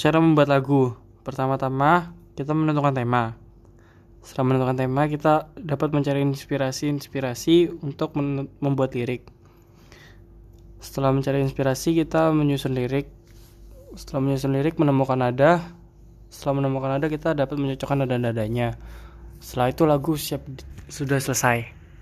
cara membuat lagu. Pertama-tama kita menentukan tema. Setelah menentukan tema, kita dapat mencari inspirasi-inspirasi untuk membuat lirik. Setelah mencari inspirasi, kita menyusun lirik. Setelah menyusun lirik, menemukan nada. Setelah menemukan nada, kita dapat mencocokkan nada-nadanya. Setelah itu lagu siap sudah selesai.